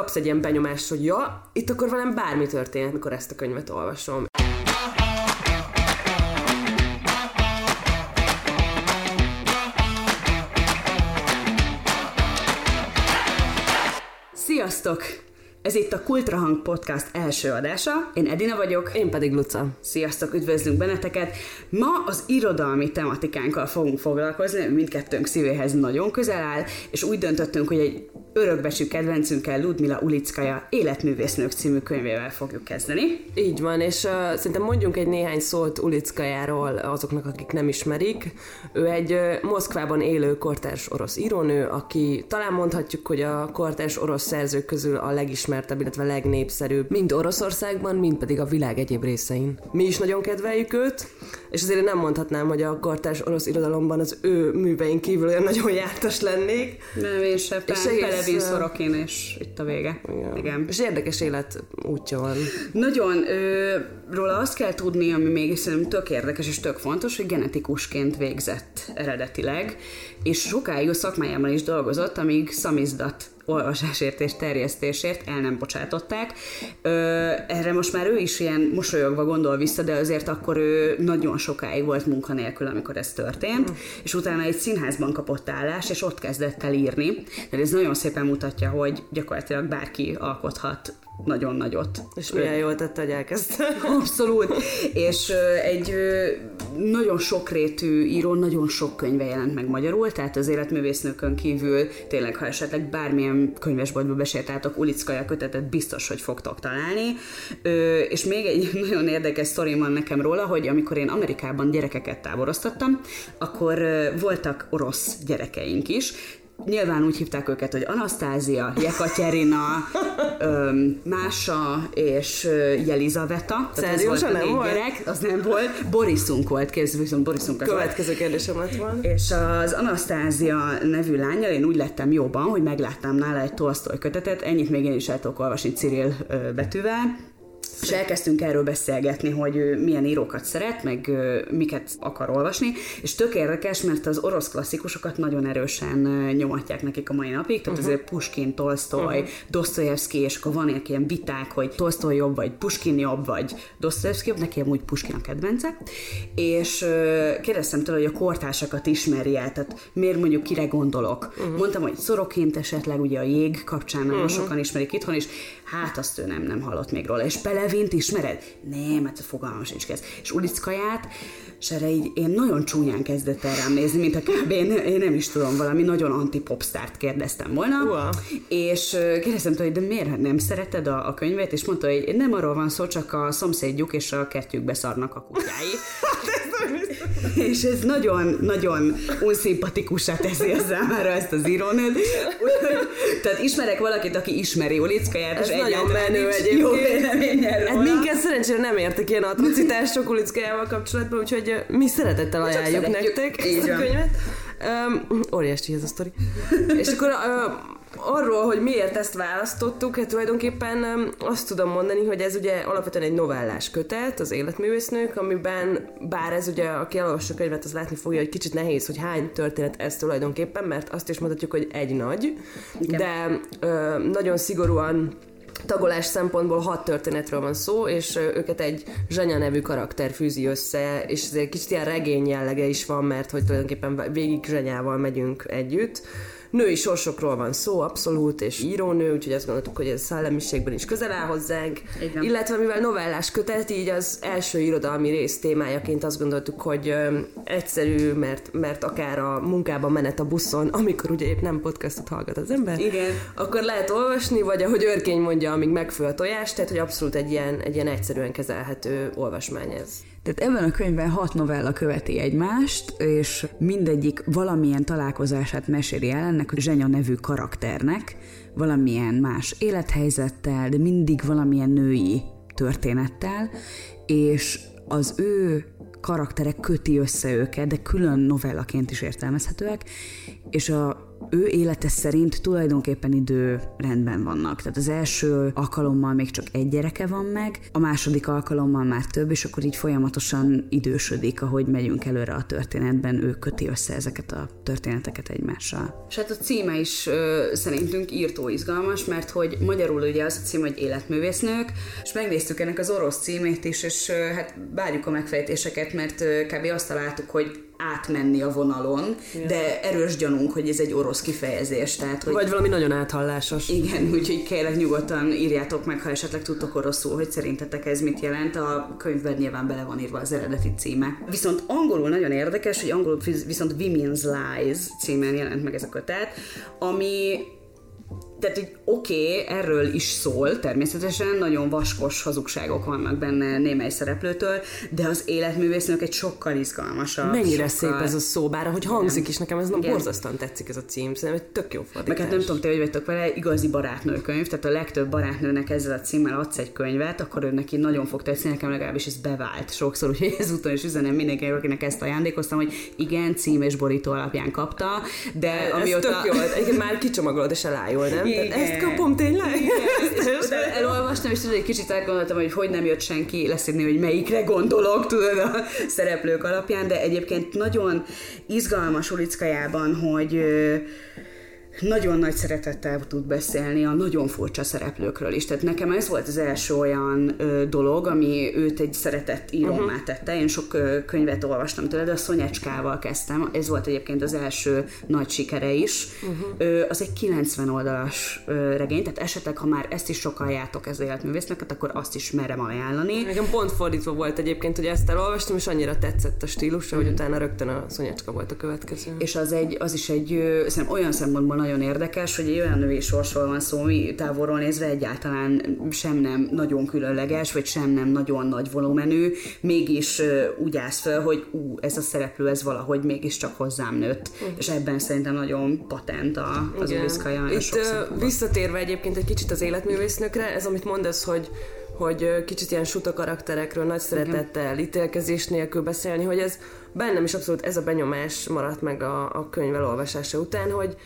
kapsz egy ilyen benyomást, hogy ja, itt akkor velem bármi történhet, mikor ezt a könyvet olvasom. Sziasztok! Ez itt a Kultrahang Podcast első adása. Én Edina vagyok. Én pedig Luca. Sziasztok, üdvözlünk benneteket! Ma az irodalmi tematikánkkal fogunk foglalkozni, mindkettőnk szívéhez nagyon közel áll, és úgy döntöttünk, hogy egy örökbecsű kedvencünkkel Ludmila Ulickaja életművésznők című könyvével fogjuk kezdeni. Így van, és uh, szerintem mondjunk egy néhány szót Ulickajáról azoknak, akik nem ismerik. Ő egy uh, Moszkvában élő kortárs orosz írónő, aki talán mondhatjuk, hogy a kortárs orosz szerzők közül a legismertebb, illetve legnépszerűbb, mind Oroszországban, mind pedig a világ egyéb részein. Mi is nagyon kedveljük őt, és azért nem mondhatnám, hogy a kortárs orosz irodalomban az ő műveink kívül olyan nagyon jártas lennék. Nem, én se. És egész, Szorokin, és itt a vége. Igen. Igen. És érdekes élet útja van. Nagyon, ö, róla azt kell tudni, ami még szerintem tök érdekes és tök fontos, hogy genetikusként végzett eredetileg, és sokáig a szakmájában is dolgozott, amíg szamizdat olvasásért és terjesztésért el nem bocsátották. Erre most már ő is ilyen mosolyogva gondol vissza, de azért akkor ő nagyon sokáig volt munkanélkül, amikor ez történt, és utána egy színházban kapott állás, és ott kezdett el írni. De ez nagyon szépen mutatja, hogy gyakorlatilag bárki alkothat nagyon nagyot. És milyen jól tette, hogy elkezdte. Abszolút. És egy nagyon sokrétű író, nagyon sok könyve jelent meg magyarul, tehát az életművésznőkön kívül tényleg, ha esetleg bármilyen könyvesboltba besétáltok, Ulickaja kötetet biztos, hogy fogtok találni. És még egy nagyon érdekes sztori van nekem róla, hogy amikor én Amerikában gyerekeket táboroztattam, akkor voltak orosz gyerekeink is, Nyilván úgy hívták őket, hogy Anasztázia, Jekaterina, Mása és Jelizaveta. A nem volt? gyerek, az nem volt. Borisunk volt, kész, viszont Borisunk. Következő kérdésem lett volna. És az Anasztázia nevű lányjal én úgy lettem jóban, hogy megláttam nála egy Tolstoy kötetet, ennyit még én is el tudok olvasni Cyril betűvel, és elkezdtünk erről beszélgetni, hogy ő milyen írókat szeret, meg miket akar olvasni, és tök érdekes, mert az orosz klasszikusokat nagyon erősen nyomatják nekik a mai napig, tehát uh-huh. azért Puskin, Tolstoy, uh-huh. Dostoyevsky, és akkor van ilyen viták, hogy Tolstoy jobb, vagy Puskin jobb, vagy Dostoyevsky jobb, neki amúgy Puskin a kedvence, és kérdeztem tőle, hogy a kortársakat ismeri el, tehát miért mondjuk kire gondolok. Uh-huh. Mondtam, hogy Szorokint esetleg ugye a jég kapcsán nagyon uh-huh. sokan ismerik itthon is, hát azt ő nem, nem hallott még róla. És Pelevint ismered? Nem, hát a fogalmam sincs kezd. És Ulickaját, és erre így én nagyon csúnyán kezdett el rám nézni, mint a kb. Én, én nem is tudom, valami nagyon anti-popstárt kérdeztem volna. Wow. És kérdeztem tőle, hogy de miért nem szereted a, a könyvet? És mondta, hogy nem arról van szó, csak a szomszédjuk és a kettőkbe szarnak a kutyái. és ez nagyon-nagyon unszimpatikussá teszi a számára ezt az írónőt. Úgyhogy- Tehát ismerek valakit, aki ismeri Ulickaját, Ez és nagyon egyáltalán menő nincs. Jó véleménye Hát róla. minket szerencsére nem értek ilyen atrocitások Ulickajával kapcsolatban, úgyhogy mi szeretettel ajánljuk nektek ezt a könyvet. Um, óriási ez a sztori. És akkor uh, arról, hogy miért ezt választottuk, hát tulajdonképpen azt tudom mondani, hogy ez ugye alapvetően egy novellás kötet, az életművésznők, amiben bár ez ugye, aki elolvassa könyvet, az látni fogja, hogy kicsit nehéz, hogy hány történet ez tulajdonképpen, mert azt is mondhatjuk, hogy egy nagy, Igen. de uh, nagyon szigorúan tagolás szempontból hat történetről van szó, és ö, őket egy Zsanya nevű karakter fűzi össze, és ezért kicsit ilyen regény jellege is van, mert hogy tulajdonképpen végig Zsanyával megyünk együtt. Női sorsokról van szó, abszolút, és írónő, úgyhogy azt gondoltuk, hogy ez szellemiségben is közel áll hozzánk. Igen. Illetve mivel novellás kötet, így az első irodalmi rész témájaként azt gondoltuk, hogy ö, egyszerű, mert, mert akár a munkában menet a buszon, amikor ugye épp nem podcastot hallgat az ember, Igen. akkor lehet olvasni, vagy ahogy Örkény mondja, amíg megfő a tojás, tehát hogy abszolút egy ilyen, egy ilyen egyszerűen kezelhető olvasmány ez. Tehát ebben a könyvben hat novella követi egymást, és mindegyik valamilyen találkozását meséli el ennek a Zsenya nevű karakternek, valamilyen más élethelyzettel, de mindig valamilyen női történettel, és az ő karakterek köti össze őket, de külön novellaként is értelmezhetőek, és a ő élete szerint tulajdonképpen idő rendben vannak. Tehát az első alkalommal még csak egy gyereke van meg, a második alkalommal már több, és akkor így folyamatosan idősödik, ahogy megyünk előre a történetben, ő köti össze ezeket a történeteket egymással. És hát a címe is ö, szerintünk írtó izgalmas, mert hogy magyarul ugye az a cím, hogy életművésznők, és megnéztük ennek az orosz címét is, és ö, hát várjuk a megfejtéseket, mert ö, kb. azt találtuk, hogy átmenni a vonalon, ja. de erős gyanunk, hogy ez egy orosz kifejezés. Tehát, hogy Vagy valami nagyon áthallásos. Igen, úgyhogy kérlek nyugodtan írjátok meg, ha esetleg tudtok oroszul, hogy szerintetek ez mit jelent. A könyvben nyilván bele van írva az eredeti címe. Viszont angolul nagyon érdekes, hogy angolul viszont Women's Lies címen jelent meg ez a kötet, ami tehát, hogy oké, okay, erről is szól, természetesen nagyon vaskos hazugságok vannak benne némely szereplőtől, de az életművésznők egy sokkal izgalmasabb. Mennyire sokkal... szép ez a szó, bár ahogy hangzik is, nekem ez nem borzasztóan tetszik ez a cím, szerintem egy tök jó fordítás. Meg hát nem tudom, te hogy vagytok vele, igazi barátnőkönyv, tehát a legtöbb barátnőnek ezzel a címmel adsz egy könyvet, akkor ő neki nagyon fog tetszeni, nekem legalábbis ez bevált sokszor, úgyhogy ezúton is üzenem mindenki, akinek ezt ajándékoztam, hogy igen, cím és borító alapján kapta, de ez amióta... tök jó, már kicsomagolod és elájul, nem? Igen. ezt kapom tényleg? Igen. elolvastam, és tudod, egy kicsit elgondoltam, hogy hogy nem jött senki leszedni, hogy melyikre gondolok, tudod, a szereplők alapján, de egyébként nagyon izgalmas Ulickajában, hogy nagyon nagy szeretettel tud beszélni a nagyon furcsa szereplőkről is. Tehát nekem ez volt az első olyan ö, dolog, ami őt egy szeretett írómá uh-huh. tette. Én sok ö, könyvet olvastam tőle, de a Szonyecskával kezdtem. Ez volt egyébként az első nagy sikere is. Uh-huh. Ö, az egy 90 oldalas ö, regény, tehát esetleg, ha már ezt is sokaljátok ez életművésznek, akkor azt is merem ajánlani. Nekem pont fordítva volt egyébként, hogy ezt elolvastam, és annyira tetszett a stílusa, uh-huh. hogy mhm. utána rögtön a Szonyecska volt a következő. És az, egy, az is egy, ö, olyan szempontból nagyon érdekes, hogy egy olyan női sorsról van szó, ami távolról nézve egyáltalán sem nem nagyon különleges, vagy sem nem nagyon nagy volumenű, mégis úgy állsz fel, hogy ú, ez a szereplő, ez valahogy mégiscsak hozzám nőtt. Uh. És ebben szerintem nagyon patent a, az Uliszkaja. Itt visszatérve egyébként egy kicsit az életművésznökre, ez amit mondasz, hogy hogy kicsit ilyen suta karakterekről nagy szeretettel, ítélkezés nélkül beszélni, hogy ez bennem is abszolút ez a benyomás maradt meg a, a könyv elolvasása után, hogy,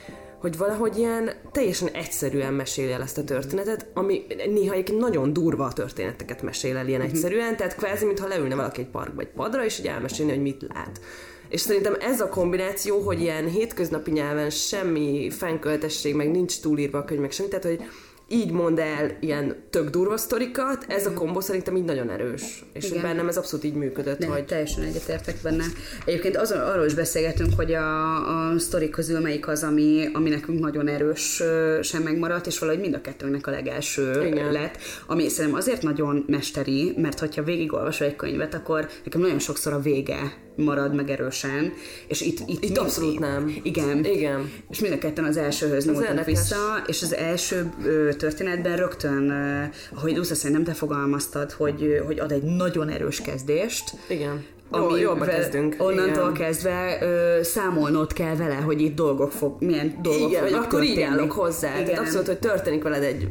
hogy valahogy ilyen teljesen egyszerűen mesél el ezt a történetet, ami néha egy nagyon durva történeteket mesél el ilyen uh-huh. egyszerűen, tehát kvázi, mintha leülne valaki egy parkba egy padra, és így elmesélni, hogy mit lát. És szerintem ez a kombináció, hogy ilyen hétköznapi nyelven semmi fennköltesség, meg nincs túlírva a könyv, meg semmi, tehát hogy így mond el ilyen tök durva sztorikat, ez a kombó szerintem így nagyon erős. És Igen. bennem ez abszolút így működött. De hogy... teljesen egyetértek benne. Egyébként azon, arról is beszélgetünk, hogy a, a sztori közül melyik az, ami, ami nekünk nagyon erős sem megmaradt, és valahogy mind a kettőnknek a legelső Igen. lett, ami szerintem azért nagyon mesteri, mert hogyha végigolvasol egy könyvet, akkor nekem nagyon sokszor a vége marad meg erősen, és itt, itt, itt abszolút nem. Igen. Igen. És mind a ketten az elsőhöz nyúltunk vissza, és az első ö, történetben rögtön, ö, ahogy Dusza szerintem te fogalmaztad, hogy, hogy ad egy nagyon erős kezdést. Igen. Ami jobban kezdünk. Onnantól Igen. kezdve ö, számolnod kell vele, hogy itt dolgok fog, milyen dolgok Igen, fognak akkor így állok hozzá. Igen. Tehát abszolút, hogy történik veled egy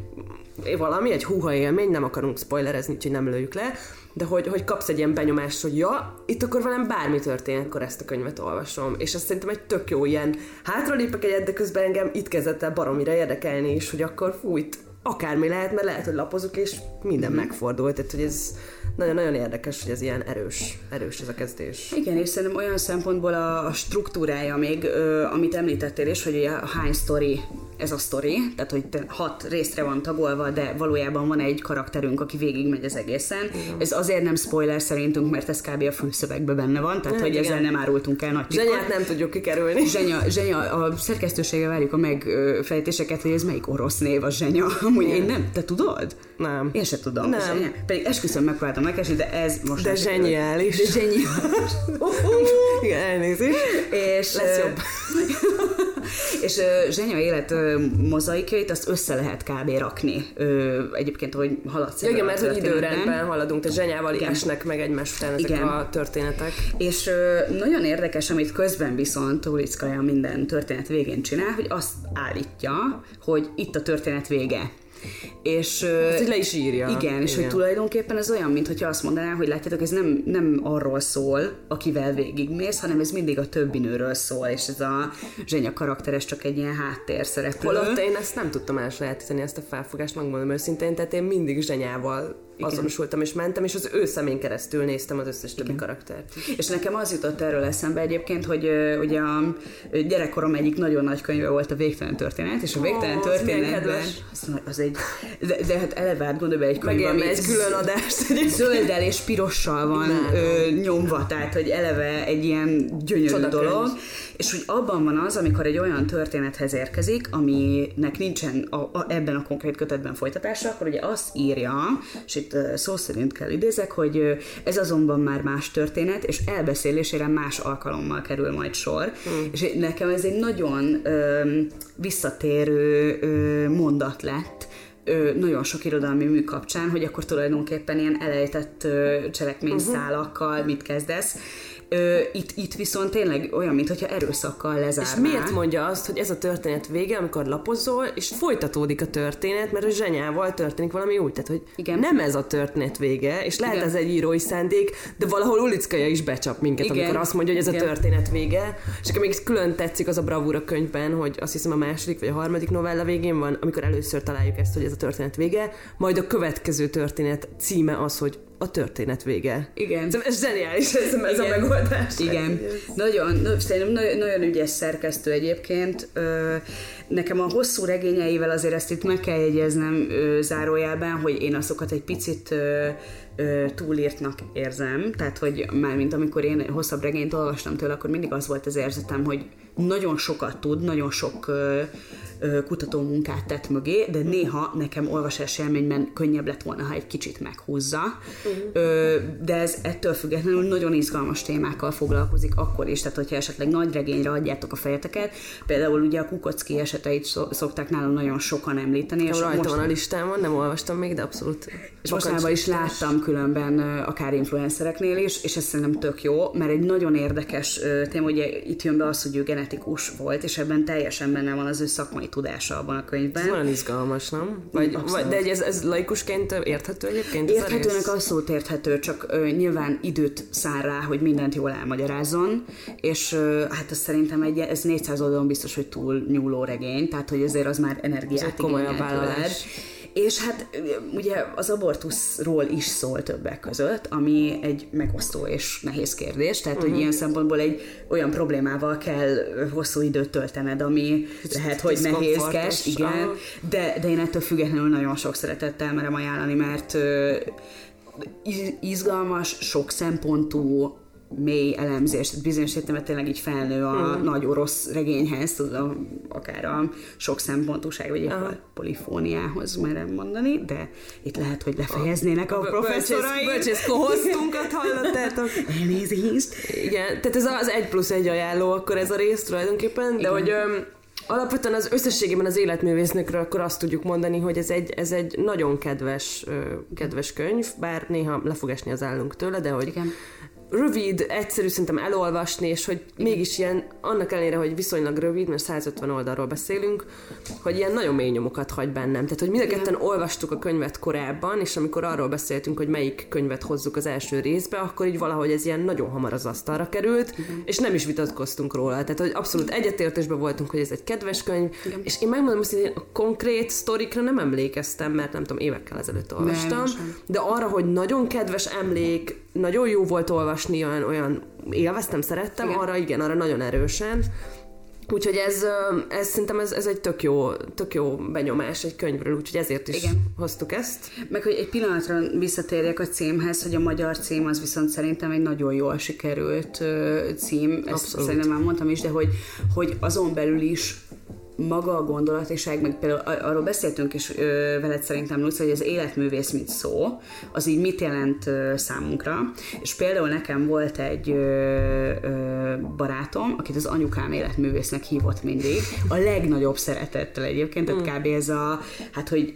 valami, egy húha élmény, nem akarunk spoilerezni, úgyhogy nem lőjük le, de hogy, hogy kapsz egy ilyen benyomást, hogy ja, itt akkor velem bármi történik, akkor ezt a könyvet olvasom. És azt szerintem egy tök jó ilyen, hátralépek egyet, de közben engem itt kezdett el baromira érdekelni is, hogy akkor fújt, akármi lehet, mert lehet, hogy lapozok, és minden mm-hmm. megfordult. Tehát, hogy ez nagyon-nagyon érdekes, hogy ez ilyen erős, erős ez a kezdés. Igen, és szerintem olyan szempontból a, a struktúrája még, ö, amit említettél is, hogy a hány sztori ez a sztori, tehát hogy hat részre van tagolva, de valójában van egy karakterünk, aki végigmegy az egészen. Igen. Ez azért nem spoiler szerintünk, mert ez kb. a fülszövegben benne van, tehát hogy igen. ezzel nem árultunk el nagy Zsenyát nem tudjuk kikerülni. Zsenya, zsenya, a szerkesztősége várjuk a megfejtéseket, hogy ez melyik orosz név a zsenya. Amúgy én nem, te tudod? Nem. Én se tudom. Nem. Zsenya. Pedig esküszöm megpróbáltam megkeresni, de ez most De zseniális. De zseniális. igen, elnézést. És, Lesz jobb. és Zsenya élet mozaikjait azt össze lehet kb. rakni. Egyébként, hogy haladsz ja, Igen, mert hogy időrendben haladunk, tehát Zsenyával igen. esnek meg egymás után ezek igen. a történetek. És nagyon érdekes, amit közben viszont Ulickaja minden történet végén csinál, hogy azt állítja, hogy itt a történet vége. És, Ezt le is írja. Igen, és igen. hogy tulajdonképpen ez olyan, mintha azt mondaná, hogy látjátok, ez nem, nem arról szól, akivel végigmész, hanem ez mindig a többi nőről szól, és ez a zsenya karakteres csak egy ilyen háttér szereplő. Holott én ezt nem tudtam elsajátítani, ezt a felfogást, megmondom őszintén, tehát én mindig zsenyával igen. azonosultam és mentem, és az ő szemén keresztül néztem az összes többi Igen. karaktert. És nekem az jutott erről eszembe egyébként, hogy ugye a gyerekkorom egyik nagyon nagy könyve volt a Végtelen történet, és a Végtelen oh, történetben az, az egy, de, de hát eleve át gondolj be egy könyv, ami egy külön adást. Zölddel és pirossal van ö, nyomva, tehát hogy eleve egy ilyen gyönyörű Csodakönyv. dolog, és hogy abban van az, amikor egy olyan történethez érkezik, aminek nincsen a, a, ebben a konkrét kötetben folytatása, akkor ugye azt írja, és itt szó szerint kell idézek, hogy ez azonban már más történet, és elbeszélésére más alkalommal kerül majd sor. Mm. És nekem ez egy nagyon ö, visszatérő ö, mondat lett, ö, nagyon sok irodalmi mű kapcsán, hogy akkor tulajdonképpen ilyen elejtett cselekményszálakkal uh-huh. mit kezdesz, Ö, itt, itt viszont tényleg olyan, mintha erőszakkal lezárná. És miért mondja azt, hogy ez a történet vége, amikor lapozol, és folytatódik a történet, mert a zsenyával történik valami úgy, tehát hogy Igen. nem ez a történet vége, és lehet Igen. ez egy írói szándék, de valahol Ulickaja is becsap minket, Igen. amikor azt mondja, hogy ez Igen. a történet vége. És akkor még külön tetszik az a bravúra könyvben, hogy azt hiszem a második vagy a harmadik novella végén van, amikor először találjuk ezt, hogy ez a történet vége, majd a következő történet címe az, hogy a történet vége. Igen. Szóval ez zseniális ez, ez a megoldás. Igen. Nagyon, szerintem nagyon, nagyon ügyes szerkesztő egyébként. Nekem a hosszú regényeivel azért ezt itt meg kell jegyeznem zárójelben, hogy én azokat egy picit túlírtnak érzem, tehát hogy már mint amikor én hosszabb regényt olvastam tőle, akkor mindig az volt az érzetem, hogy nagyon sokat tud, nagyon sok kutató munkát tett mögé, de néha nekem olvasás élményben könnyebb lett volna, ha egy kicsit meghúzza. Uh-huh. De ez ettől függetlenül nagyon izgalmas témákkal foglalkozik akkor is, tehát hogyha esetleg nagy regényre adjátok a fejeteket, például ugye a Kukocki eseteit szokták nálam nagyon sokan említeni. És rajta most... van a listámon, nem olvastam még, de abszolút. És mostanában is láttam különben akár influencereknél is, és ez szerintem tök jó, mert egy nagyon érdekes téma, ugye itt jön be az, hogy ő genetikus volt, és ebben teljesen benne van az ő szakmai tudása abban a könyvben. Ez nagyon izgalmas, nem? Vagy, vagy de ez, ez laikusként érthető egyébként? Érthetőnek az szót érthető, csak ö, nyilván időt szár rá, hogy mindent jól elmagyarázzon, és ö, hát ez szerintem egy, ez 400 oldalon biztos, hogy túl nyúló regény, tehát hogy azért az már energiát komolyabb vállalás. És hát ugye az abortuszról is szól többek között, ami egy megosztó és nehéz kérdés, tehát uh-huh. hogy mhm. ilyen szempontból egy olyan problémával kell hosszú időt töltened, ami lehet, hogy nehézkes, igen, de, de én ettől függetlenül nagyon sok szeretettel merem ajánlani, mert izgalmas, sok szempontú, mély elemzés, tehát bizonyos értelemben tényleg így felnő a hmm. nagy orosz regényhez, tudom, akár a sok szempontúság, vagy a polifóniához merem mondani, de itt lehet, hogy lefejeznének a, a professzorai. Bölcsész kohoztunkat hallottátok. Elnézést. Igen, tehát ez az egy plusz egy ajánló, akkor ez a rész tulajdonképpen, de Igen. hogy öm, Alapvetően az összességében az életművésznökről akkor azt tudjuk mondani, hogy ez egy, ez egy nagyon kedves, kedves könyv, bár néha le fog esni az állunk tőle, de hogy Igen rövid, egyszerű szerintem elolvasni, és hogy mégis ilyen, annak ellenére, hogy viszonylag rövid, mert 150 oldalról beszélünk, hogy ilyen nagyon mély nyomokat hagy bennem. Tehát, hogy mind a ketten olvastuk a könyvet korábban, és amikor arról beszéltünk, hogy melyik könyvet hozzuk az első részbe, akkor így valahogy ez ilyen nagyon hamar az asztalra került, Igen. és nem is vitatkoztunk róla. Tehát, hogy abszolút egyetértésben voltunk, hogy ez egy kedves könyv, Igen. és én megmondom, hogy a konkrét sztorikra nem emlékeztem, mert nem tudom, évekkel ezelőtt olvastam, nem, de arra, hogy nagyon kedves emlék, nagyon jó volt olvasni, olyan, olyan élveztem, szerettem, igen. arra igen, arra nagyon erősen. Úgyhogy ez, ez szerintem ez, ez egy tök jó, tök jó benyomás egy könyvről, úgyhogy ezért is Igen. hoztuk ezt. Meg hogy egy pillanatra visszatérjek a címhez, hogy a magyar cím az viszont szerintem egy nagyon jól sikerült cím, ezt Abszolút. szerintem már mondtam is, de hogy, hogy azon belül is maga a gondolatiság, meg például arról beszéltünk is ö, veled szerintem, Luci, hogy az életművész mit szó, az így mit jelent ö, számunkra. És például nekem volt egy ö, ö, barátom, akit az anyukám életművésznek hívott mindig, a legnagyobb szeretettel egyébként, tehát mm. kb. ez a, hát hogy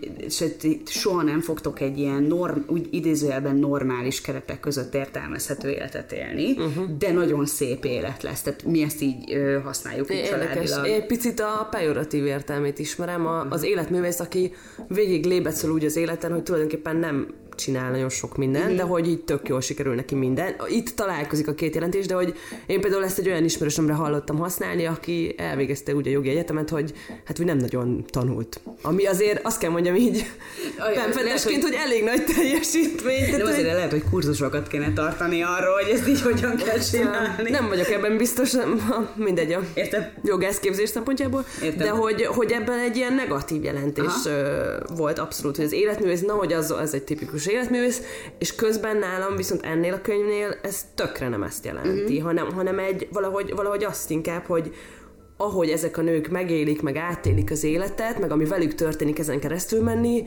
soha nem fogtok egy ilyen norm, úgy idézőjelben normális keretek között értelmezhető életet élni, uh-huh. de nagyon szép élet lesz. Tehát mi ezt így ö, használjuk így családilag. Egy picit a pejoratív értelmét ismerem. A, az életművész, aki végig lébecül úgy az életen, hogy tulajdonképpen nem csinál nagyon sok mindent, de hogy így tök jól sikerül neki minden. Itt találkozik a két jelentés, de hogy én például ezt egy olyan ismerősömre hallottam használni, aki elvégezte úgy a jogi egyetemet, hogy hát úgy nem nagyon tanult. Ami azért azt kell mondjam így pemfedesként, hogy... hogy elég nagy teljesítmény. De azért hogy... lehet, hogy kurzusokat kéne tartani arról, hogy ezt így hogyan kell csinálni. Nem vagyok ebben biztos, mindegy a Értem. jogászképzés szempontjából, Értem. de hogy, hogy ebben egy ilyen negatív jelentés Aha. volt abszolút, hogy az életművész, na, hogy az, az egy tipikus életművész, és közben nálam viszont ennél a könyvnél ez tökre nem ezt jelenti, uh-huh. hanem, hanem egy valahogy, valahogy azt inkább, hogy ahogy ezek a nők megélik, meg átélik az életet, meg ami velük történik ezen keresztül menni,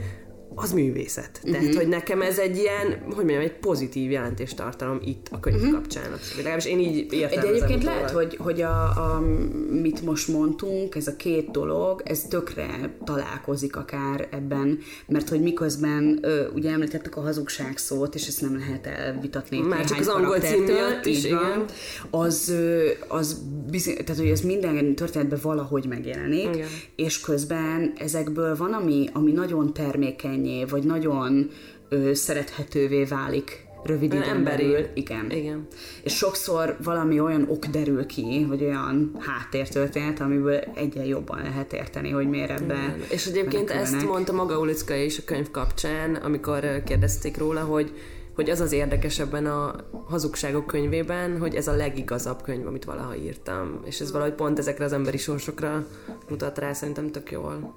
az művészet. Uh-huh. Tehát, hogy nekem ez egy ilyen, hogy mondjam, egy pozitív jelentést tartalom itt a könyv uh-huh. kapcsán. Legalábbis én így értem. De egyébként lehet, hogy, hogy a, a, mit most mondtunk, ez a két dolog, ez tökre találkozik akár ebben, mert hogy miközben ö, ugye említettük a hazugság szót, és ezt nem lehet elvitatni. Már csak az angol cím miatt is, igen. Az, az bizony, tehát, hogy ez minden történetben valahogy megjelenik, igen. és közben ezekből van, ami, ami nagyon termékeny könnyé, vagy nagyon ö, szerethetővé válik rövid időn belül. Igen. Igen. És sokszor valami olyan ok derül ki, vagy olyan háttértörténet, amiből egyen jobban lehet érteni, hogy miért ebbe Igen. És egyébként menekülnek. ezt mondta maga Ulicka is a könyv kapcsán, amikor kérdezték róla, hogy hogy az az érdekes ebben a hazugságok könyvében, hogy ez a legigazabb könyv, amit valaha írtam. És ez valahogy pont ezekre az emberi sorsokra mutat rá, szerintem tök jól.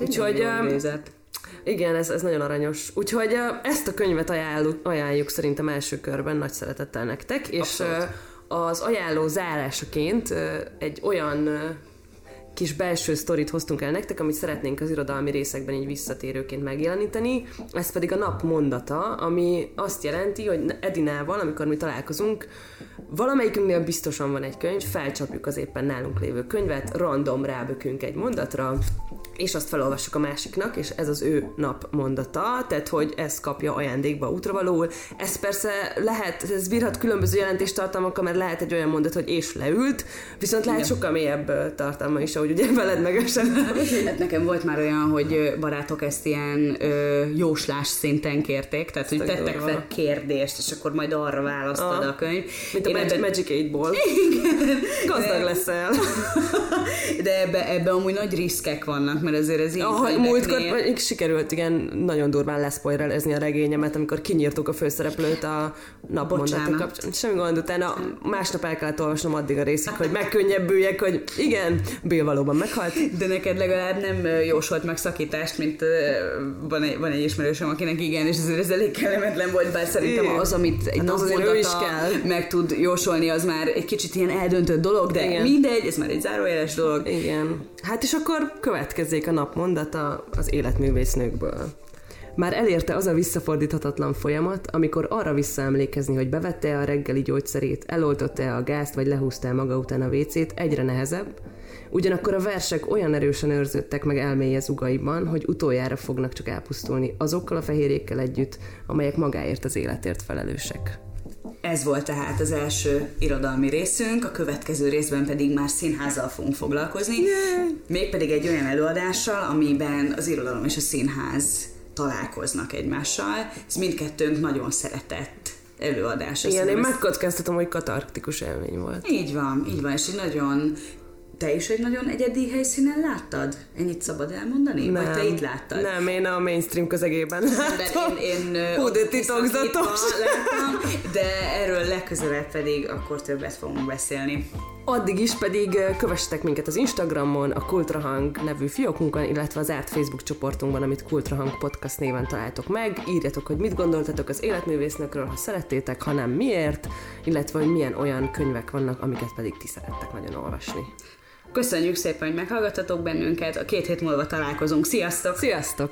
Úgyhogy igen, ez, ez nagyon aranyos. Úgyhogy ezt a könyvet ajánljuk, ajánljuk szerintem első körben nagy szeretettel nektek, és Abszolút. az ajánló zárásaként egy olyan kis belső sztorit hoztunk el nektek, amit szeretnénk az irodalmi részekben így visszatérőként megjeleníteni. Ez pedig a nap mondata, ami azt jelenti, hogy Edinával, amikor mi találkozunk, valamelyikünknél biztosan van egy könyv, felcsapjuk az éppen nálunk lévő könyvet, random rábökünk egy mondatra, és azt felolvassuk a másiknak, és ez az ő nap mondata, tehát hogy ez kapja ajándékba útravalóul. Ez persze lehet, ez bírhat különböző jelentéstartalmakkal, mert lehet egy olyan mondat, hogy és leült, viszont lehet Igen. sokkal mélyebb tartalma is, ahogy ugye veled megesett. Hát nekem volt már olyan, hogy barátok ezt ilyen ö, jóslás szinten kérték, tehát hogy tettek fel kérdést, és akkor majd arra választod ah, a könyv. Mint a Magic, ebben... Magic 8-ból. Igen. Gazdag leszel. De ebbe, ebbe amúgy nagy riskek vannak, mert azért ez így ah, Múltkor sikerült igen nagyon durván leszpoilerezni a regényemet, amikor kinyírtuk a főszereplőt a napmondatok kapcsán. Semmi gond, utána másnap el kellett olvasnom addig a részig, hogy megkönnyebbüljek, hogy igen, Bill valóban meghalt. De neked legalább nem jósolt meg szakítást, mint van egy, van egy ismerősöm, akinek igen, és ez, ez elég kellemetlen volt, bár szerintem az, amit egy hát az is kell. meg tud jósolni, az már egy kicsit ilyen eldöntött dolog, de igen. mindegy, ez már egy zárójeles dolog. Igen. Hát és akkor következzék a napmondata az életművésznőkből. Már elérte az a visszafordíthatatlan folyamat, amikor arra visszaemlékezni, hogy bevette a reggeli gyógyszerét, eloltotta-e a gázt, vagy lehúzta maga után a vécét, egyre nehezebb, Ugyanakkor a versek olyan erősen őrződtek meg elméje zugaiban, hogy utoljára fognak csak elpusztulni azokkal a fehérjékkel együtt, amelyek magáért az életért felelősek. Ez volt tehát az első irodalmi részünk, a következő részben pedig már színházzal fogunk foglalkozni, yeah. mégpedig egy olyan előadással, amiben az irodalom és a színház találkoznak egymással. Ez mindkettőnk nagyon szeretett előadás. Igen, én megkockáztatom, hogy katarktikus élmény volt. Így van, így van, és egy nagyon te is egy nagyon egyedi helyszínen láttad? Ennyit szabad elmondani? Nem, Vagy te itt láttad? Nem, én a mainstream közegében láttam. Én, én Hú, de titokzatos. Láttam, de legközelebb pedig akkor többet fogunk beszélni. Addig is pedig kövessetek minket az Instagramon, a Kultrahang nevű fiókunkon, illetve az árt Facebook csoportunkban, amit Kultrahang Podcast néven találtok meg. Írjatok, hogy mit gondoltatok az életművésznökről, ha szerettétek, ha nem miért, illetve hogy milyen olyan könyvek vannak, amiket pedig ti szerettek nagyon olvasni. Köszönjük szépen, hogy meghallgattatok bennünket, a két hét múlva találkozunk. Sziasztok! Sziasztok!